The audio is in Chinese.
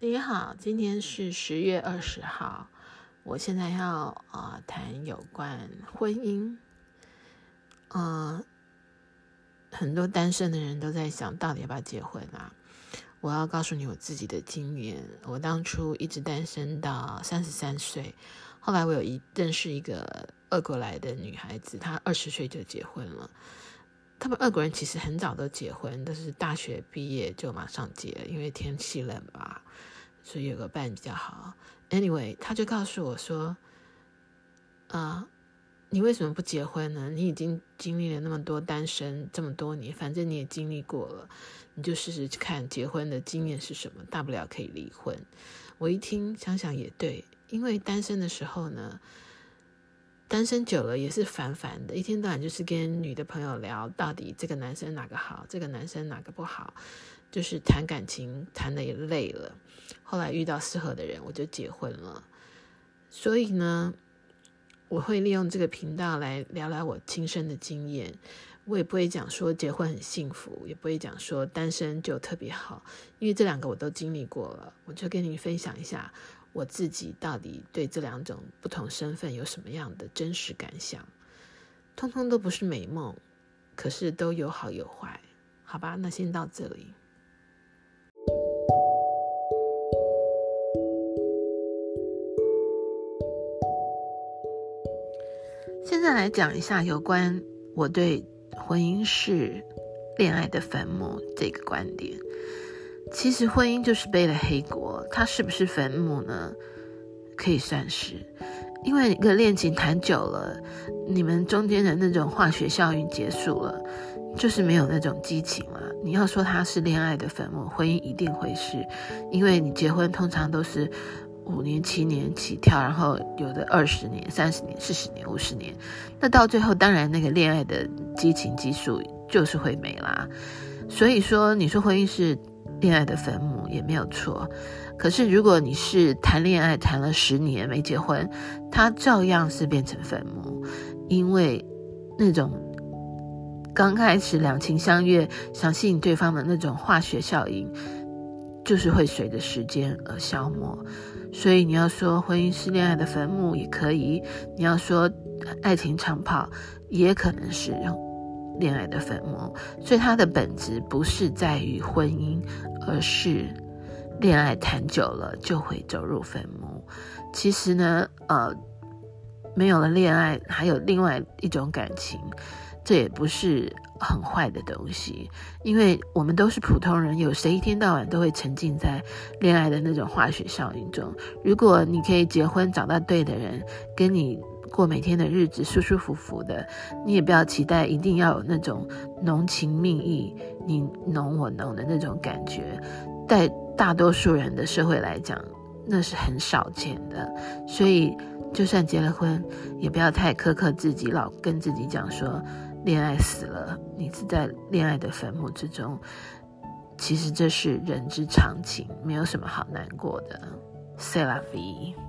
你好，今天是十月二十号。我现在要啊谈有关婚姻。嗯，很多单身的人都在想到底要不要结婚啊？我要告诉你我自己的经验。我当初一直单身到三十三岁，后来我有一认识一个俄国来的女孩子，她二十岁就结婚了。他们二国人其实很早都结婚，都是大学毕业就马上结，因为天气冷吧，所以有个伴比较好。Anyway，他就告诉我说：“啊，你为什么不结婚呢？你已经经历了那么多单身这么多年，反正你也经历过了，你就试试看结婚的经验是什么，大不了可以离婚。”我一听想想也对，因为单身的时候呢。单身久了也是烦烦的，一天到晚就是跟女的朋友聊，到底这个男生哪个好，这个男生哪个不好，就是谈感情谈的也累了。后来遇到适合的人，我就结婚了。所以呢，我会利用这个频道来聊聊我亲身的经验。我也不会讲说结婚很幸福，也不会讲说单身就特别好，因为这两个我都经历过了，我就跟你分享一下。我自己到底对这两种不同身份有什么样的真实感想？通通都不是美梦，可是都有好有坏，好吧？那先到这里。现在来讲一下有关我对婚姻是恋爱的坟墓这个观点。其实婚姻就是背了黑锅，它是不是坟墓呢？可以算是，因为一个恋情谈久了，你们中间的那种化学效应结束了，就是没有那种激情了。你要说它是恋爱的坟墓，婚姻一定会是，因为你结婚通常都是五年、七年起跳，然后有的二十年、三十年、四十年、五十年，那到最后当然那个恋爱的激情激素就是会没啦。所以说，你说婚姻是。恋爱的坟墓也没有错，可是如果你是谈恋爱谈了十年没结婚，它照样是变成坟墓，因为那种刚开始两情相悦、想吸引对方的那种化学效应，就是会随着时间而消磨。所以你要说婚姻是恋爱的坟墓也可以，你要说爱情长跑也可能是。恋爱的坟墓，所以它的本质不是在于婚姻，而是恋爱谈久了就会走入坟墓。其实呢，呃，没有了恋爱，还有另外一种感情，这也不是很坏的东西，因为我们都是普通人，有谁一天到晚都会沉浸在恋爱的那种化学效应中？如果你可以结婚，找到对的人，跟你。过每天的日子，舒舒服服的，你也不要期待一定要有那种浓情蜜意，你浓我浓的那种感觉。在大多数人的社会来讲，那是很少见的。所以，就算结了婚，也不要太苛刻自己，老跟自己讲说恋爱死了，你是在恋爱的坟墓之中。其实这是人之常情，没有什么好难过的。塞拉 V。